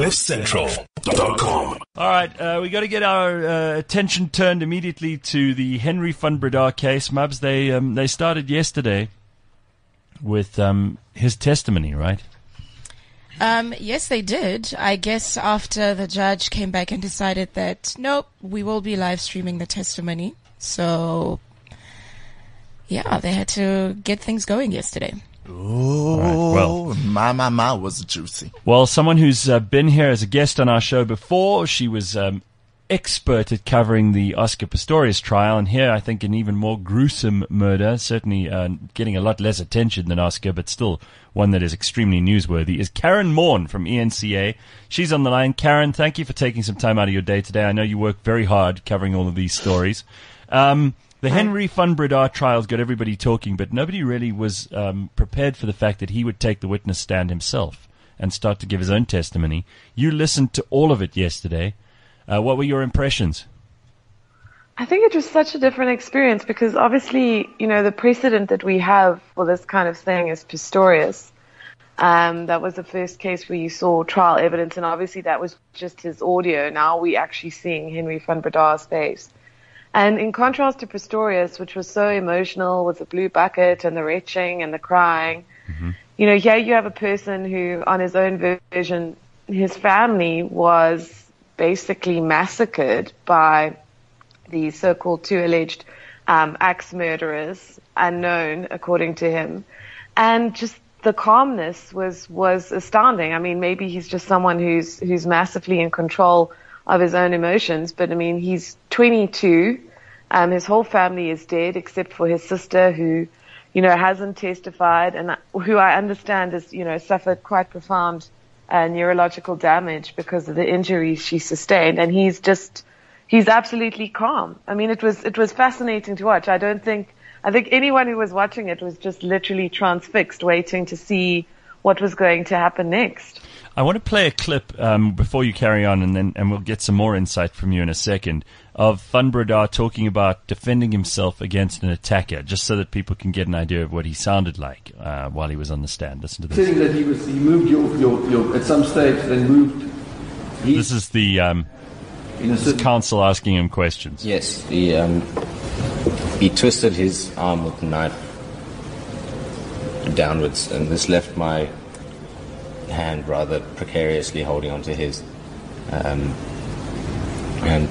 CliffCentral.com. All right, uh, we got to get our uh, attention turned immediately to the Henri van Breda case. Mubs, they um, they started yesterday with um, his testimony, right? Um, yes, they did. I guess after the judge came back and decided that nope, we will be live streaming the testimony. So, yeah, they had to get things going yesterday. Oh, well. my, my, my was juicy. Well, someone who's uh, been here as a guest on our show before, she was um, expert at covering the Oscar Pistorius trial, and here I think an even more gruesome murder, certainly uh, getting a lot less attention than Oscar, but still one that is extremely newsworthy, is Karyn Maughan from ENCA. She's on the line. Karyn, thank you for taking some time out of your day today. I know you work very hard covering all of these stories. Um, the Henri van Breda trials got everybody talking, but nobody really was um, prepared for the fact that he would take the witness stand himself and start to give his own testimony. You listened to all of it yesterday. Uh, what were your impressions? I think it was such a different experience because obviously, you know, the precedent that we have for this kind of thing is Pistorius. Um, that was the first case where you saw trial evidence, and obviously that was just his audio. Now we're actually seeing Henri van Breda's face. And in contrast to Pistorius, which was so emotional with the blue bucket and the retching and the crying, mm-hmm. you know, here you have a person who, on his own version, his family was basically massacred by the so-called two alleged um, axe murderers, unknown according to him, and just the calmness was was astounding. I mean, maybe he's just someone who's who's massively in control of his own emotions. But I mean, he's 22. Um, his whole family is dead except for his sister who, you know, hasn't testified and who I understand has, you know, suffered quite profound uh, neurological damage because of the injuries she sustained. And he's just, he's absolutely calm. I mean, it was, it was fascinating to watch. I don't think, I think anyone who was watching it was just literally transfixed waiting to see what was going to happen next. I want to play a clip um, before you carry on, and then and we'll get some more insight from you in a second of Van Breda talking about defending himself against an attacker, just so that people can get an idea of what he sounded like uh, while he was on the stand. Listen to this. Saying that he was he moved your your, your at some stage, then moved. He, This is the um, in a this is certain, counsel asking him questions. Yes, he um, he twisted his arm with the knife downwards, and this left my hand rather precariously holding onto his, um, and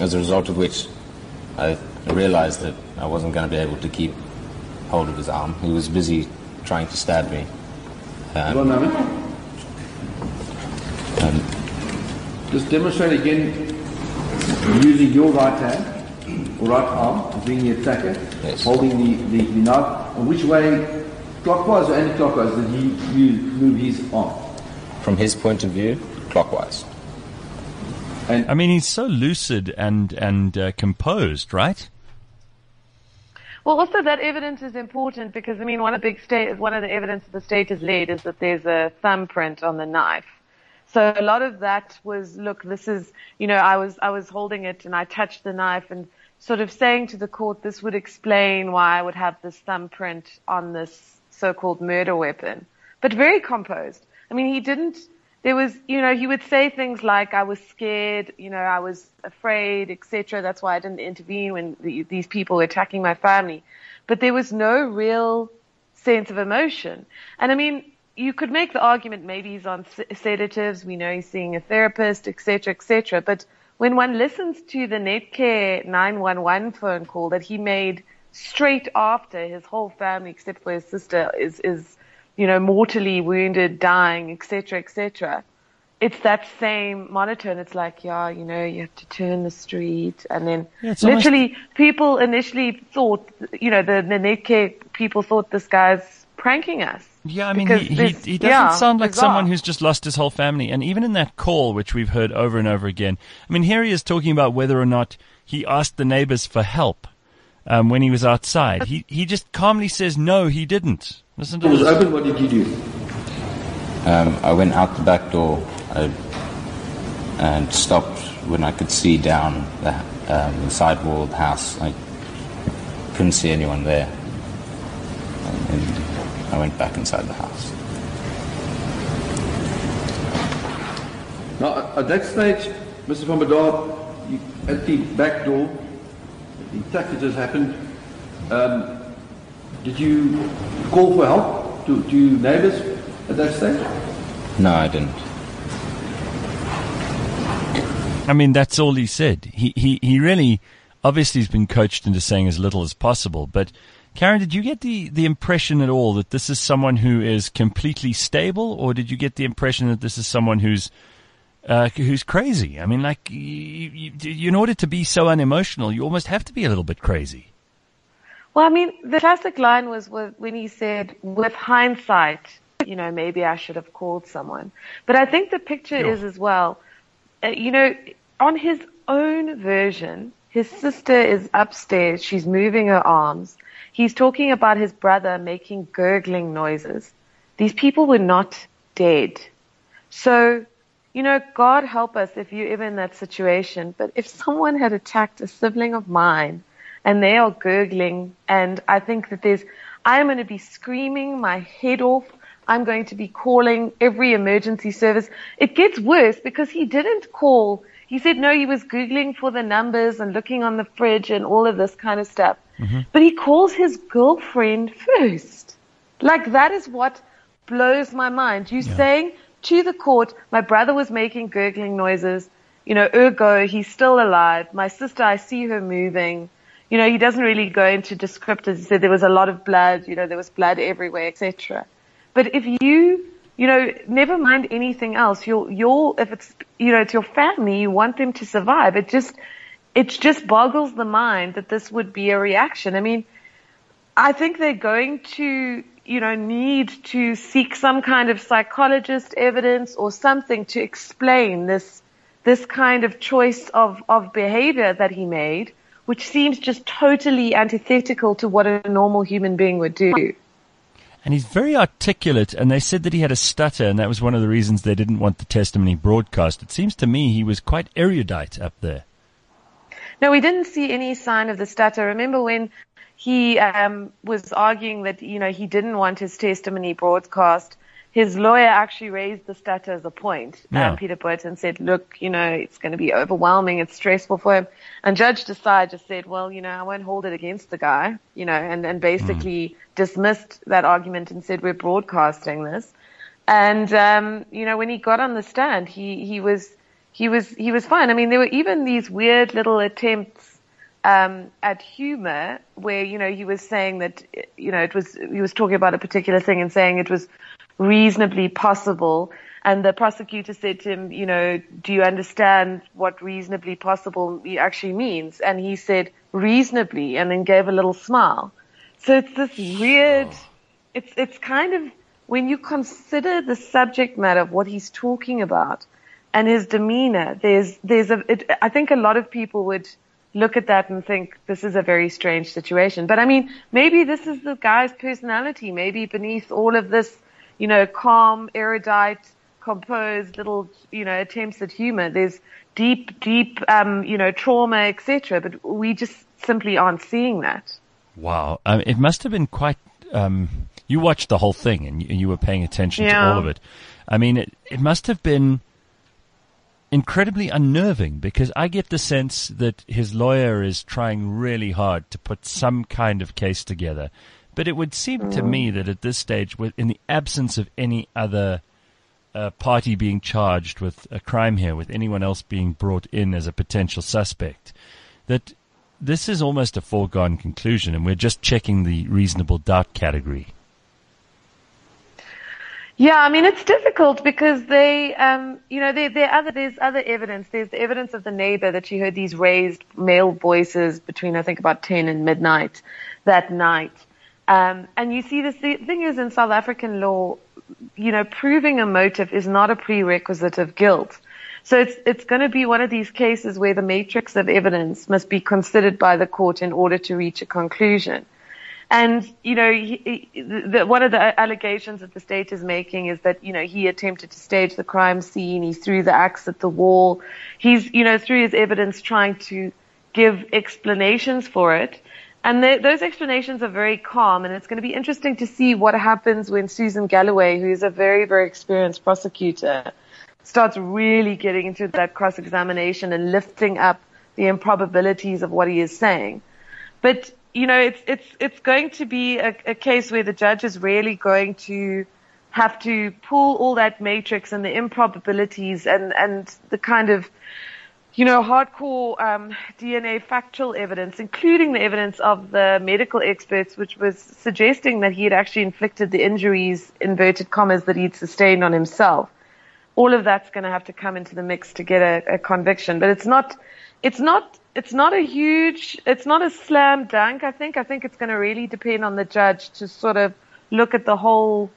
as a result of which, I realized that I wasn't going to be able to keep hold of his arm. He was busy trying to stab me. Um, one moment. um, Just demonstrate again using your right hand or right arm being the attacker, Yes. holding the, the, the knife. And which way, clockwise or anti-clockwise, did he move his arm? from his point of view, clockwise. And I mean, he's so lucid and and uh, composed, right? Well, also that evidence is important because I mean, one of the big state, one of the evidence the state has laid is that there's a thumbprint on the knife. So a lot of that was, look, this is, you know, I was I was holding it and I touched the knife and sort of saying to the court, this would explain why I would have this thumbprint on this so-called murder weapon, but very composed. I mean, he didn't. There was, you know, he would say things like, "I was scared," you know, "I was afraid," etc. That's why I didn't intervene when the, these people were attacking my family. But there was no real sense of emotion. And I mean, you could make the argument maybe he's on sedatives. We know he's seeing a therapist, etc., etc. But when one listens to the Netcare 911 phone call that he made straight after his whole family, except for his sister, is is you know mortally wounded, dying, etc., etc. It's that same monotone. It's like, yeah, you know, you have to turn the street, and then Yeah, it's almost- literally, people initially thought, you know, the the Netcare people thought this guy's pranking us. Yeah, I mean, he, he, he doesn't yeah, sound like bizarre. someone who's just lost his whole family. And even in that call, which we've heard over and over again, I mean, here he is talking about whether or not he asked the neighbors for help um, when he was outside. He he just calmly says, no, he didn't. Listen It was this. open, what did you do? Um, I went out the back door I, and stopped when I could see down the, um, the side wall of the house. I couldn't see anyone there. And then I went back inside the house. Now, at that stage, Mr. Van Breda, you, at the back door, the attack that just happened, um, did you call for help to, to neighbors at that stage? No, I didn't. I mean, that's all he said. He, he, he really, obviously, has been coached into saying as little as possible. But, Karyn, did you get the, the impression at all that this is someone who is completely stable, or did you get the impression that this is someone who's uh, who's crazy? I mean, like, you, you, in order to be so unemotional, you almost have to be a little bit crazy. Well, I mean, the classic line was when he said, with hindsight, you know, maybe I should have called someone. But I think the picture is as well, uh, you know, on his own version, his sister is upstairs. She's moving her arms. He's talking about his brother making gurgling noises. These people were not dead. So, you know, God help us if you're ever in that situation. But if someone had attacked a sibling of mine and they are gurgling and I think that there's, I'm going to be screaming my head off. I'm going to be calling every emergency service. It gets worse because he didn't call he said no, he was Googling for the numbers and looking on the fridge and all of this kind of stuff. Mm-hmm. But he calls his girlfriend first. Like that is what blows my mind. You yeah. saying to the court, my brother was making gurgling noises. You know, ergo, he's still alive. My sister, I see her moving. You know, he doesn't really go into descriptors. He said there was a lot of blood. You know, there was blood everywhere, etc. But if you you know, never mind anything else. You'll, you'll, if it's, you know, it's your family, you want them to survive. It just, it just boggles the mind that this would be a reaction. I mean, I think they're going to, you know, need to seek some kind of psychologist evidence or something to explain this, this kind of choice of, of behavior that he made, which seems just totally antithetical to what a normal human being would do and he's very articulate. And they said that he had a stutter, and that was one of the reasons they didn't want the testimony broadcast. It seems to me he was quite erudite up there. No, we didn't see any sign of the stutter. Remember when he um, was arguing that you know he didn't want his testimony broadcast? his lawyer actually raised the stutter as a point. Um, yeah. Um, Pieter Botha said, look, you know, it's going to be overwhelming. It's stressful for him. And Judge Desai just said, well, you know, I won't hold it against the guy, you know, and, and basically mm. dismissed that argument and said, we're broadcasting this. And, um, you know, when he got on the stand, he, he was, he was, he was fine. I mean, there were even these weird little attempts um, at humor where you know he was saying that you know it was he was talking about a particular thing and saying it was reasonably possible. And the prosecutor said to him, you know, do you understand what reasonably possible actually means? And he said, reasonably, and then gave a little smile. So it's this weird, it's, it's kind of, when you consider the subject matter of what he's talking about and his demeanor, there's, there's a, it, I think a lot of people would look at that and think this is a very strange situation. But I mean, maybe this is the guy's personality. Maybe beneath all of this you know, calm, erudite, composed little, you know, attempts at humor. There's deep, deep, um, you know, trauma, etc. But we just simply aren't seeing that. Wow, um, it must have been quite. Um, you watched the whole thing and you, you were paying attention yeah. to all of it. I mean, it, it must have been incredibly unnerving because I get the sense that his lawyer is trying really hard to put some kind of case together but it would seem to me mm. that at this stage, in the absence of any other uh, party being charged with a crime here, with anyone else being brought in as a potential suspect, that this is almost a foregone conclusion, and we're just checking the reasonable doubt category. Yeah, I mean it's difficult because they, um, you know, there, there other, there's other evidence. There's the evidence of the neighbor that she heard these raised male voices between I think about ten and midnight that night. Um, and you see, the thing is in South African law, you know, proving a motive is not a prerequisite of guilt. So it's it's going to be one of these cases where the matrix of evidence must be considered by the court in order to reach a conclusion. And you know, he, he, the, one of the allegations that the state is making is that you know he attempted to stage the crime scene. He threw the axe at the wall. He's you know through his evidence trying to give explanations for it. And the, those explanations are very calm, and it's going to be interesting to see what happens when Susan Galloway, who is a very, very experienced prosecutor, starts really getting into that cross examination and lifting up the improbabilities of what he is saying. But you know, it's it's it's going to be a, a case where the judge is really going to have to pull all that matrix and the improbabilities and and the kind of you know, hardcore um, DNA factual evidence, including the evidence of the medical experts, which was suggesting that he had actually inflicted the injuries, inverted commas, that he'd sustained on himself. All of that's going to have to come into the mix to get a, a conviction. But it's not, it's not, it's not a huge, it's not a slam dunk. I think, I think it's going to really depend on the judge to sort of look at the whole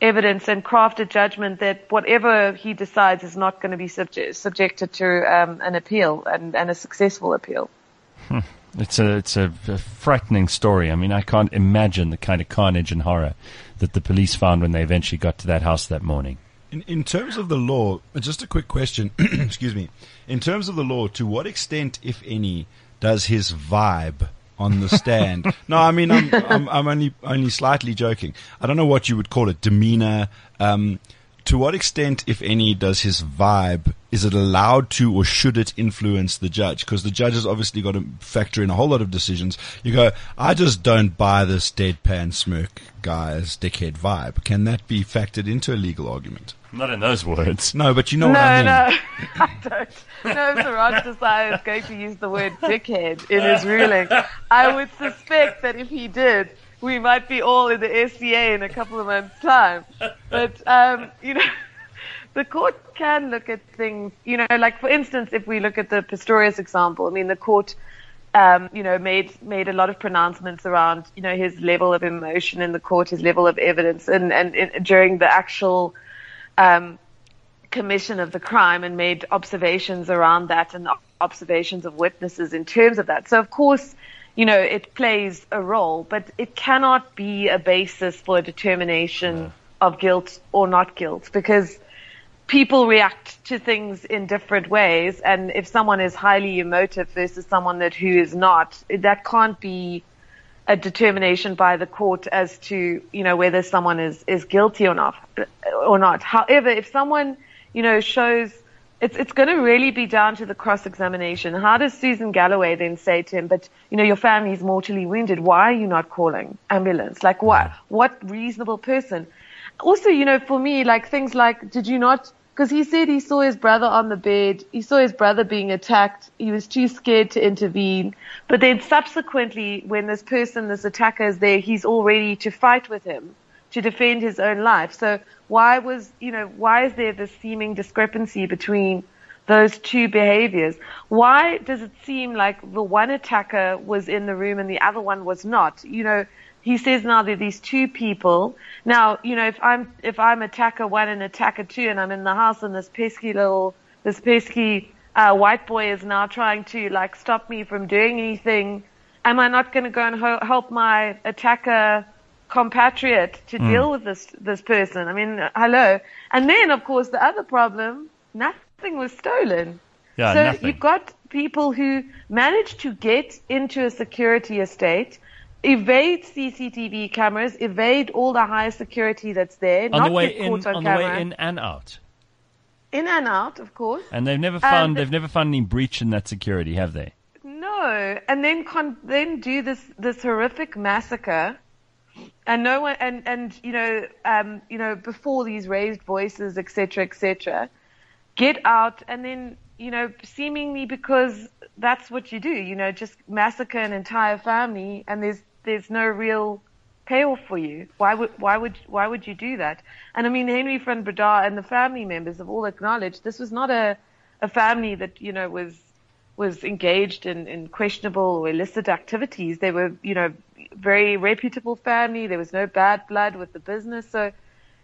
evidence and craft a judgment that whatever he decides is not going to be subject, subjected to um, an appeal and, and, a successful appeal. Hmm. It's a it's a, a, frightening story. I mean, I can't imagine the kind of carnage and horror that the police found when they eventually got to that house that morning. In, in terms of the law, just a quick question. excuse me. In terms of the law, to what extent, if any, does his vibe on the stand. no, I mean I'm, I'm, I'm only only slightly joking. I don't know what you would call it, demeanor. Um, to what extent, if any, does his vibe is it allowed to or should it influence the judge? Because the judge has obviously got to factor in a whole lot of decisions. You go, I just don't buy this deadpan smirk guy's dickhead vibe. Can that be factored into a legal argument? Not in those words. No, but you know no, what I mean. No, I don't. No, if Siraj Desai is going to use the word dickhead in his ruling, I would suspect that if he did, we might be all in the SCA in a couple of months' time. But, um, you know, the court can look at things, you know, like for instance, if we look at the Pistorius example, I mean, the court, um, you know, made, made a lot of pronouncements around, you know, his level of emotion in the court, his level of evidence, and, and, and during the actual, um, commission of the crime and made observations around that and observations of witnesses in terms of that. So of course, you know, it plays a role, but it cannot be a basis for a determination yeah. of guilt or not guilt because people react to things in different ways. And if someone is highly emotive versus someone that who is not, that can't be a determination by the court as to, you know, whether someone is, is guilty or not, or not. However, if someone you know, shows it's it's going to really be down to the cross examination. How does Susan Galloway then say to him, "But you know, your family is mortally wounded. Why are you not calling ambulance? Like what? What reasonable person?" Also, you know, for me, like things like, did you not? Because he said he saw his brother on the bed. He saw his brother being attacked. He was too scared to intervene. But then subsequently, when this person, this attacker is there, he's all ready to fight with him to defend his own life. So why was, you know, why is there this seeming discrepancy between those two behaviors? Why does it seem like the one attacker was in the room and the other one was not? You know, he says now there are these two people. Now, you know, if I'm, if I'm attacker one and attacker two and I'm in the house and this pesky little, this pesky, uh, white boy is now trying to like stop me from doing anything, am I not going to go and ho- help my attacker compatriot to mm. deal with this this person. I mean, hello. And then, of course, the other problem: nothing was stolen. Yeah, so nothing. you've got people who managed to get into a security estate, evade CCTV cameras, evade all the high security that's there, on not the way get caught in, on, on camera. the way in and out. In and out, of course. And they've never found they've never found any breach in that security, have they? No, and then con- then do this this horrific massacre and no one and and you know um, you know before these raised voices etc etc get out and then you know seemingly because that's what you do you know just massacre an entire family and there's there's no real payoff for you why would why would why would you do that and i mean henri van Breda and the family members have all acknowledged this was not a a family that you know was was engaged in, in questionable or illicit activities. They were, you know, very reputable family. There was no bad blood with the business. So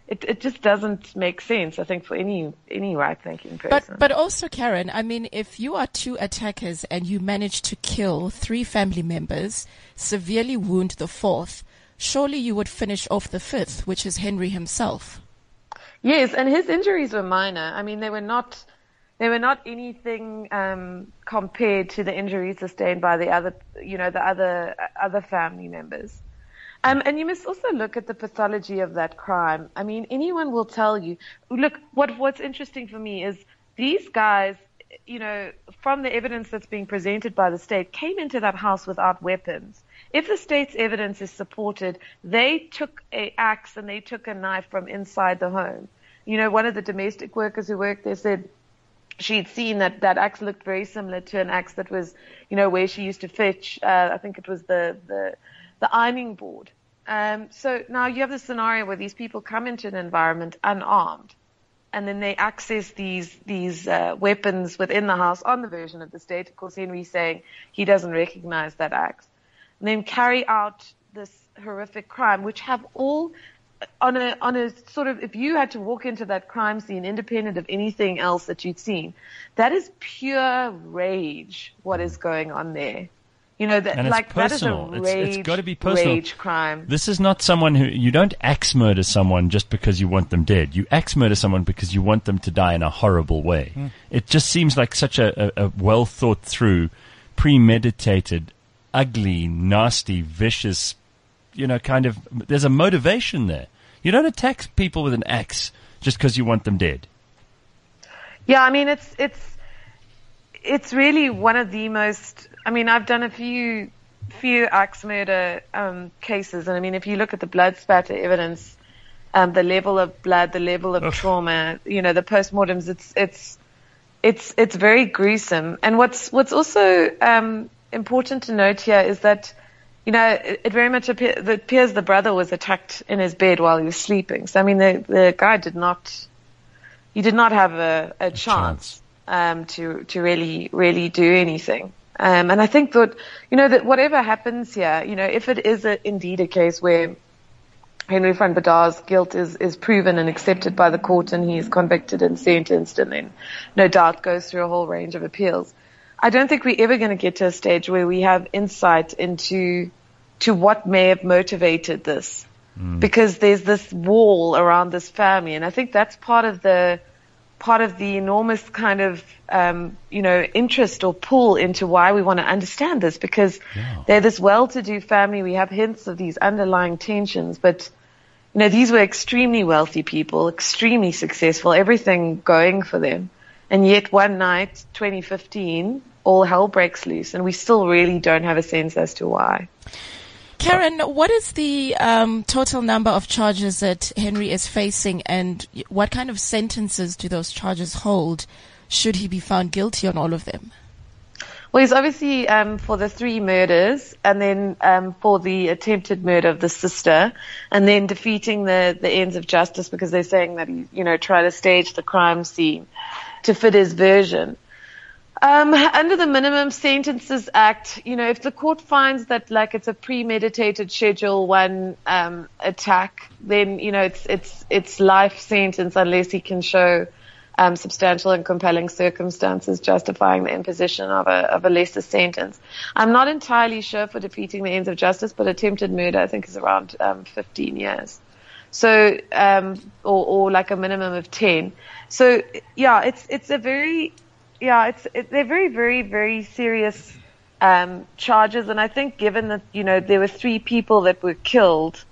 it, it just doesn't make sense, I think, for any, any right thinking person. But, but also, Karyn, I mean, if you are two attackers and you manage to kill three family members, severely wound the fourth, surely you would finish off the fifth, which is Henri himself. Yes, and his injuries were minor. I mean, they were not, they were not anything um, compared to the injuries sustained by the other, you know, the other other family members. Um, and you must also look at the pathology of that crime. I mean, anyone will tell you. Look, what what's interesting for me is these guys, you know, from the evidence that's being presented by the state, came into that house without weapons. If the state's evidence is supported, they took a axe and they took a knife from inside the home. You know, one of the domestic workers who worked there said she'd seen that that axe looked very similar to an axe that was, you know, where she used to fetch. Uh, I think it was the the the ironing board. Um, so now you have the scenario where these people come into an environment unarmed, and then they access these these uh, weapons within the house on the version of the state. Of course, Henri's saying he doesn't recognize that axe, and then carry out this horrific crime, which have all on a on a sort of if you had to walk into that crime scene independent of anything else that you'd seen, that is pure rage. What is going on there? You know that And it's like personal. that is a It's- rage it's gotta be personal. rage crime. This is not someone who you don't axe murder someone just because you want them dead. You axe murder someone because you want them to die in a horrible way. Hmm. It just seems like such a, a, a well thought through, premeditated, ugly, nasty, vicious, you know, kind of. There's a motivation there. You don't attack people with an axe just because you want them dead. Yeah, I mean it's it's it's really one of the most. I mean, I've done a few few axe murder um, cases, and I mean, if you look at the blood spatter evidence, um, the level of blood, the level of trauma, you know, the postmortems, it's it's it's it's very gruesome. And what's what's also um, important to note here is that. You know, it, it very much appear, it appears the brother was attacked in his bed while he was sleeping. So, I mean, the, the guy did not you did not have a, a chance um, to to really really do anything. Um, and I think that you know that whatever happens here, you know, if it is a, indeed a case where Henri van Breda's guilt is is proven and accepted by the court, and he is convicted and sentenced, and then no doubt goes through a whole range of appeals. I don't think we're ever going to get to a stage where we have insight into to what may have motivated this. Because there's this wall around this family, and I think that's part of the part of the enormous kind of um, you know interest or pull into why we want to understand this because they're this well-to-do family. We have hints of these underlying tensions, but you know these were extremely wealthy people, extremely successful, everything going for them, and yet one night, 2015, all hell breaks loose, and we still really don't have a sense as to why. Karyn, what is the um, total number of charges that Henri is facing, and what kind of sentences do those charges hold? Should he be found guilty on all of them? Well, he's obviously um, for the three murders, and then um, for the attempted murder of the sister, and then defeating the the ends of justice because they're saying that he, you know, tried to stage the crime scene to fit his version. Um, under the Minimum Sentences Act, you know, if the court finds that like it's a premeditated Schedule One um, attack, then you know it's it's it's life sentence unless he can show um, substantial and compelling circumstances justifying the imposition of a of a lesser sentence. I'm not entirely sure for defeating the ends of justice, but attempted murder I think is around um, 15 years. So, um, or, or like a minimum of 10. So, yeah, it's, it's a very, yeah, it's, it, they're very, very, very serious, um, charges. And I think given that, you know, there were three people that were killed,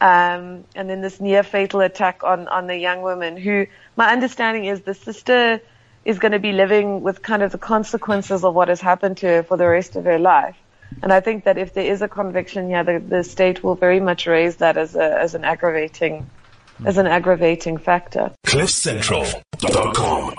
um, and then this near fatal attack on, on the young woman who my understanding is the sister is going to be living with kind of the consequences of what has happened to her for the rest of her life. And I think that if there is a conviction here, the, the state will very much raise that as a, as an aggravating, as an aggravating factor. CliffCentral.com